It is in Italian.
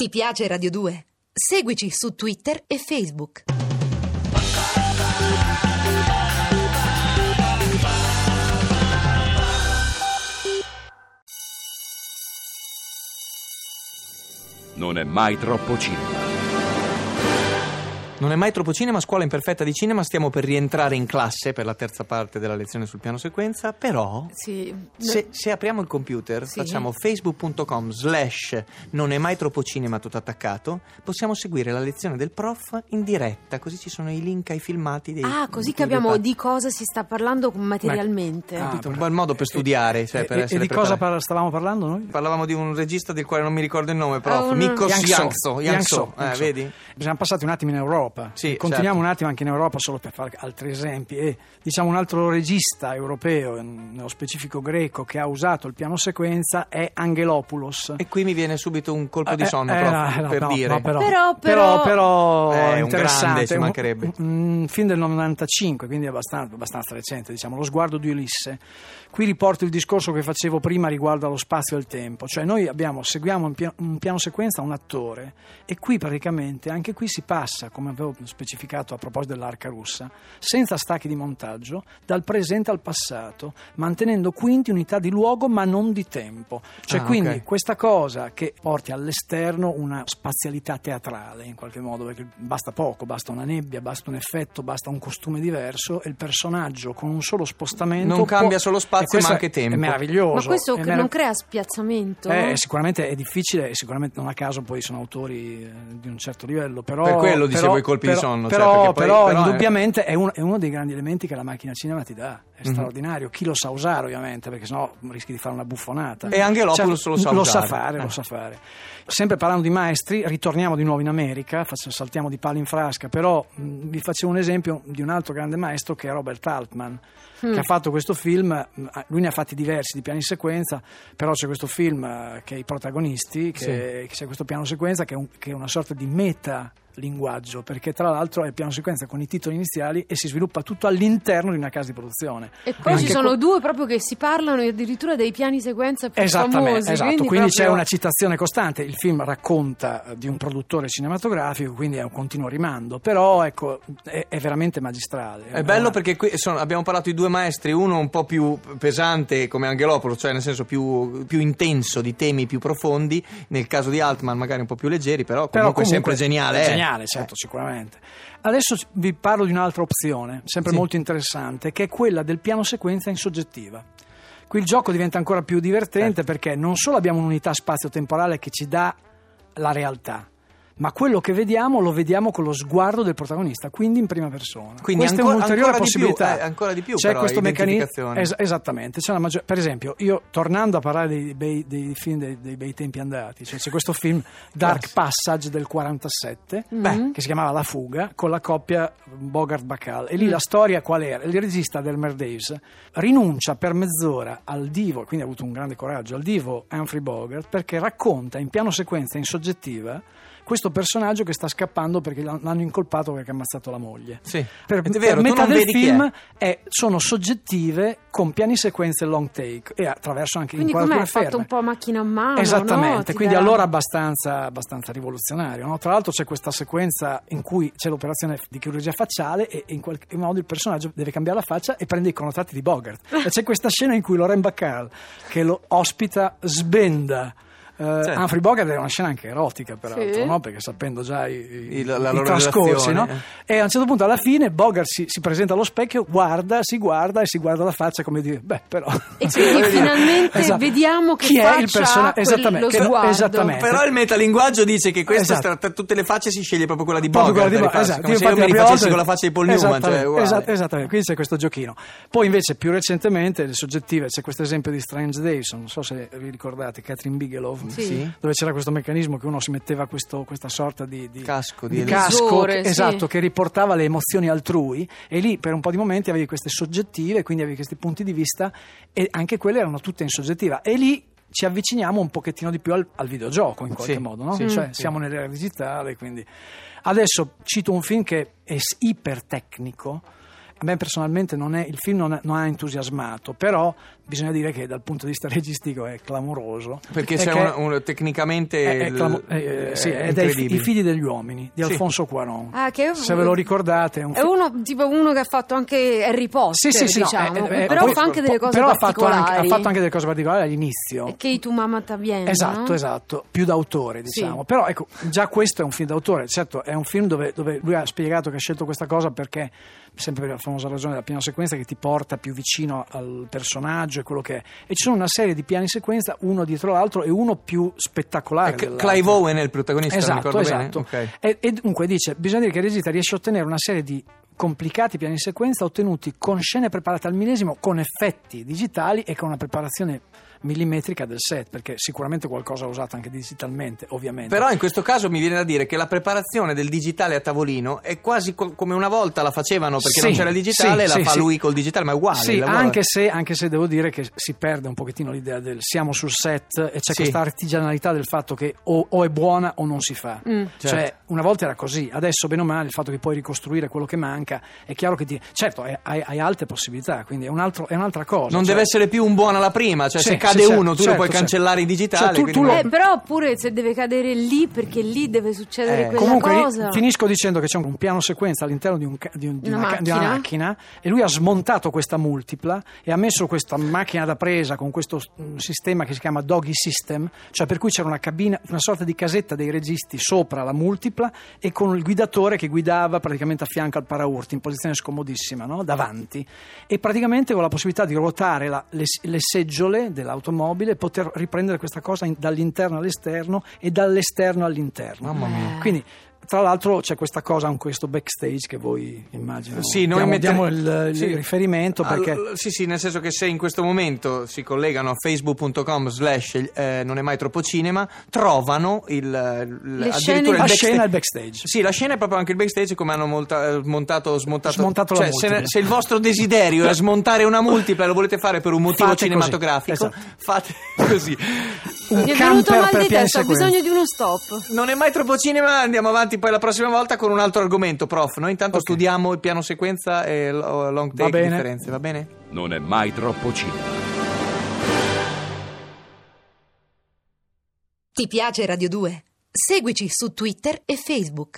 Ti piace Radio 2? Seguici su Twitter e Facebook. Non è mai troppo cinema. Non è mai troppo cinema, scuola imperfetta di cinema, stiamo per rientrare in classe per la terza parte della lezione sul piano sequenza, però Sì, se, se apriamo il computer, Sì. facciamo facebook.com slash non è mai troppo cinema tutto attaccato, possiamo seguire la lezione del prof in diretta, così ci sono i link ai filmati dei Ah, così capiamo di cosa si sta parlando materialmente. Ah, Capito? Un buon modo per studiare, cioè, per e, e essere di cosa par- stavamo parlando noi? Parlavamo di un regista del quale non mi ricordo il nome, prof. Ah, un- Mikos Yang So. Yang-so. Yang Yang-so, So, eh, vedi? Siamo passati un attimo in Europa. Sì, Continuiamo certo. un attimo anche in Europa solo per fare altri esempi. E diciamo un altro regista europeo, nello specifico greco, che ha usato il piano sequenza è Angelopoulos. E qui mi viene subito un colpo di Eh, sonno, eh, prof, no, no, per no, dire. no, però, Però- però, però- però Eh, un interessante. grande, ci mancherebbe. Un, un film del 95, quindi abbastanza, abbastanza recente, diciamo, Lo sguardo di Ulisse. Qui riporto il discorso che facevo prima riguardo allo spazio e al tempo, cioè noi abbiamo, seguiamo un piano, un piano sequenza un attore e qui praticamente anche qui si passa, come avevo specificato a proposito dell'arca russa, senza stacchi di montaggio, dal presente al passato, mantenendo quindi unità di luogo ma non di tempo. Cioè Ah, quindi ok. questa cosa che porti all'esterno una spazialità teatrale in qualche modo, perché basta poco, basta una nebbia, basta un effetto, basta un costume diverso e il personaggio con un solo spostamento Non cambia può- solo spazio, ma anche tempo. È meraviglioso. Ma questo merav- non crea spiazzamento? eh, sicuramente è difficile e sicuramente non a caso poi sono autori eh, di un certo livello però, Per quello dicevo però- i colpi di però- sonno, però, cioè, poi- però però è- indubbiamente è... uno, è uno dei grandi elementi che la macchina cinema ti dà è Mhm. straordinario chi lo sa usare ovviamente perché sennò rischi di fare una buffonata E Angelopoulos lo sa lo usare. sa fare Eh. lo sa fare sempre parlando di maestri ritorniamo di nuovo in America saltiamo di palo in frasca però mh, vi facevo un esempio di un altro grande maestro che è Robert Altman Mm. che ha fatto questo film, lui ne ha fatti diversi di piani sequenza, però c'è questo film eh, che è i protagonisti, che, Sì. che c'è questo piano sequenza che è, un- che è una sorta di meta linguaggio perché tra l'altro è il piano sequenza con i titoli iniziali e si sviluppa tutto all'interno di una casa di produzione E poi ci sono que- due proprio che si parlano addirittura dei piani sequenza più Esattamente, famosi. esatto. quindi, proprio- c'è una citazione costante. Il film racconta eh, di un produttore cinematografico, quindi è un continuo rimando, però ecco, è, è veramente magistrale. È bello perché qui sono- abbiamo parlato di due maestri, uno un po' più pesante come Angelopoulos, cioè nel senso più, più intenso, di temi più profondi, nel caso di Altman magari un po' più leggeri, però Però comunque, sempre geniale. eh. Geniale, certo, sicuramente. Adesso vi parlo di un'altra opzione, sempre molto interessante, che è quella del piano sequenza in soggettiva. Qui il gioco diventa ancora più divertente Certo. perché non solo abbiamo un'unità spazio-temporale che ci dà la realtà, ma quello che vediamo lo vediamo con lo sguardo del protagonista, quindi in prima persona. Quindi Questa ancora- è un'ulteriore ancora di più, possibilità. eh, ancora di più C'è però, questo meccanismo. es- esattamente. c'è una maggior- per esempio, io tornando a parlare dei, bei- dei film dei, dei bei tempi andati, cioè c'è questo film Dark Passage del 47 Mhm. che si chiamava La fuga con la coppia Bogart-Bacall e lì Mm. la storia qual era? Il regista Delmer Daves rinuncia per mezz'ora al divo, quindi ha avuto un grande coraggio, al divo Humphrey Bogart perché racconta in piano sequenza in soggettiva questo personaggio che sta scappando perché l'han- l'hanno incolpato perché ha ammazzato la moglie. Sì. Per, È per vero, tu metà del film è- sono soggettive con piani sequenze long take e attraverso anche Quindi com'è inquadrature fatto ferme. un po' macchina a mano? Esattamente, no? Quindi dà- allora abbastanza, abbastanza rivoluzionario. no? Tra l'altro c'è questa sequenza in cui c'è l'operazione di chirurgia facciale e in qualche modo il personaggio deve cambiare la faccia e prende i connotati di Bogart. e c'è questa scena in cui Loren Bacall, che lo ospita, sbenda. Eh, Certo. Humphrey Bogart è una scena anche erotica peraltro, Sì. no? perché sapendo già i, i- Il- la i trascorsi no? e a un certo punto alla fine Bogart si, si presenta allo specchio guarda, si guarda e si guarda la faccia come dire beh però E quindi finalmente Esatto. vediamo che Chi è il persona- ha quel- esattamente, lo che- esattamente. Però il metalinguaggio dice che questo Esatto. tra, tutte le facce si sceglie proprio quella di Bogart. quella di Bogart, come esatto. se io mi la rifacessi prima con la faccia di Paul Newman. Esattamente, Cioè, esattamente, quindi c'è questo giochino. Poi invece più recentemente le soggettive, c'è questo esempio di Strange Days, non so se vi ricordate, Catherine Bigelow, Sì. Sì. dove c'era questo meccanismo che uno si metteva questo- questa sorta di, di- Casco, di di casco che- sì. esatto, che riportava le emozioni altrui e lì per un po' di momenti avevi queste soggettive, quindi avevi questi punti di vista e anche quelle erano tutte in soggettiva e lì ci avviciniamo un pochettino di più al, al videogioco in qualche Sì, modo, no? sì, cioè sì. siamo nell'era digitale, quindi adesso cito un film che è ipertecnico. A me personalmente non è- il film non, è- non ha entusiasmato, però bisogna dire che dal punto di vista registico è clamoroso. Perché È c'è un, un- tecnicamente è, è clamo- eh, sì, è è dei-. I figli degli uomini di Sì. Alfonso Cuaron. Ah, che- Se ve lo ricordate, è un È film. uno, tipo uno che ha fatto anche Harry Potter, Sì, sì, sì, no, diciamo. eh, eh, però poi- fa anche delle cose però ha fatto anche, particolari. ha fatto anche delle cose particolari all'inizio. E Che tu mamma t'avviene, Esatto, no? esatto, più d'autore diciamo. Sì. Però ecco, già questo è un film d'autore, certo è un film dove, dove lui ha spiegato che ha scelto questa cosa perché, sempre per la famosa ragione della piano sequenza, che ti porta più vicino al personaggio e quello che è. E ci sono una serie di piani sequenza, uno dietro l'altro e uno più spettacolare. È C-. Clive Owen è il protagonista, Esatto, ricordo esatto. bene? Ok. E, e dunque dice, bisogna dire che il regista riesce a ottenere una serie di complicati piani di sequenza ottenuti con scene preparate al millesimo, con effetti digitali e con una preparazione millimetrica del set, perché sicuramente qualcosa ha usato anche digitalmente, ovviamente. Però in questo caso mi viene da dire che la preparazione del digitale a tavolino è quasi co- come una volta la facevano perché Sì, non c'era il digitale, sì, la sì, fa sì. lui col digitale, ma è uguale. Sì, anche se, anche se devo dire che si perde un pochettino l'idea del siamo sul set e c'è Sì. questa artigianalità del fatto che o, o è buona o non si fa. Mm. Cioè, Certo. una volta era così, adesso bene o male il fatto che puoi ricostruire quello che manca è chiaro che ti. Certo, hai, hai- hai alte possibilità, quindi è, un altro- è un'altra cosa. Non cioè- deve essere più un buono alla prima, cioè Sì, se cade sì, certo, uno tu lo certo, puoi certo. cancellare in digitale. Cioè, tu- tu lo- Eh, però pure se deve cadere lì perché lì deve succedere Eh. quella Comunque cosa. finisco dicendo che c'è un piano sequenza all'interno di, un di un- di Una una, ca- di una macchina. macchina e lui ha smontato questa multipla e ha messo questa macchina da presa con questo mm, sistema che si chiama Doggy System, cioè per cui c'era una cabina, una sorta di casetta dei registi sopra la multipla e con il guidatore che guidava praticamente a fianco al paraurti in posizione scomodissima, no? davanti e praticamente con la possibilità di ruotare la- le, le seggiole dell'automobile poter riprendere questa cosa in- dall'interno all'esterno e dall'esterno all'interno. Mamma mia. Quindi, tra l'altro, c'è questa cosa, questo backstage che voi immagino. Sì, noi diamo il, il sì. riferimento perché. All- sì, sì, nel senso che se in questo momento si collegano a facebook.com slash eh, non è mai troppo cinema, trovano il, il- il la backstage. scena e il backstage. Sì, la scena è proprio anche il backstage come hanno molta- eh, montato, smontato. Smontato la cioè, se, se il vostro desiderio è smontare una multipla e lo volete fare per un motivo Fate così, cinematografico, esatto. fate così. Un Mi è venuto camper mal per di testa, ho bisogno di uno stop. Non è mai troppo cinema, andiamo avanti poi la prossima volta con un altro argomento, prof. Noi intanto Ok. studiamo il piano sequenza e long Va take bene. differenze, va bene? Non è mai troppo cinema. Ti piace Radio 2? Seguici su Twitter e Facebook.